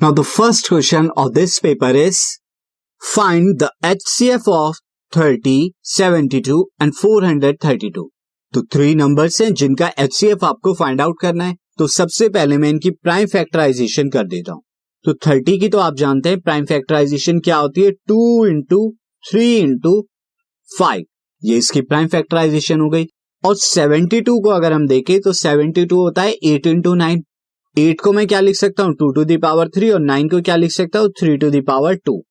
Now the first question of this paper is find the HCF of 30, 72 and 432. तो three numbers हैं जिनका HCF आपको find out करना है। तो सबसे पहले मैं इनकी प्राइम फैक्टराइजेशन कर देता हूँ। तो थर्टी की तो आप जानते हैं प्राइम फैक्टराइजेशन क्या होती है? Two into three into five ये इसकी प्राइम फैक्टराइजेशन हो गई। और सेवेंटी टू को अगर हम देखें तो सेवेंटी टू होता है एट इंटू नाइन एट को मैं क्या लिख सकता हूँ? Two to the power three और नाइन को क्या लिख सकता हूँ? Three to the power two.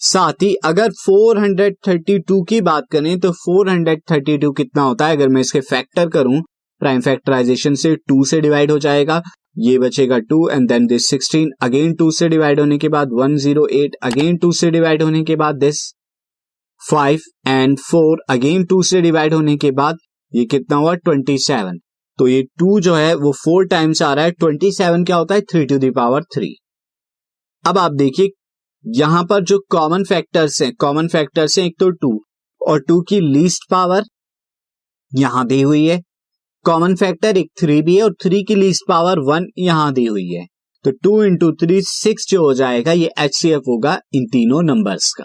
साथ ही अगर 432 की बात करें तो 432 कितना होता है? अगर मैं इसके फैक्टर करूँ, प्राइम फैक्टराइजेशन से टू से डिवाइड हो जाएगा, ये बचेगा two and then this sixteen again two से डिवाइड होने के बाद one zero eight again two से डिवाइड होने के बाद this five and four again two से डिवाइड होने के बाद ये कितना हुआ? Twenty seven. तो ये टू जो है, वो फोर टाइम्स आ रहा है ट्वेंटी सेवन क्या होता है? थ्री टू दावर थ्री अब आप देखिए, यहाँ पर जो कॉमन फैक्टर्स हैं कॉमन फैक्टर्स हैं, एक तो टू और टू की लीस्ट पावर यहाँ दी हुई है। कॉमन फैक्टर एक थ्री भी है और थ्री की लीस्ट पावर वन यहाँ दी हुई है। तो टू इंटू थ्री सिक्स जो हो जाएगा, ये एच होगा इन तीनों नंबर्स का।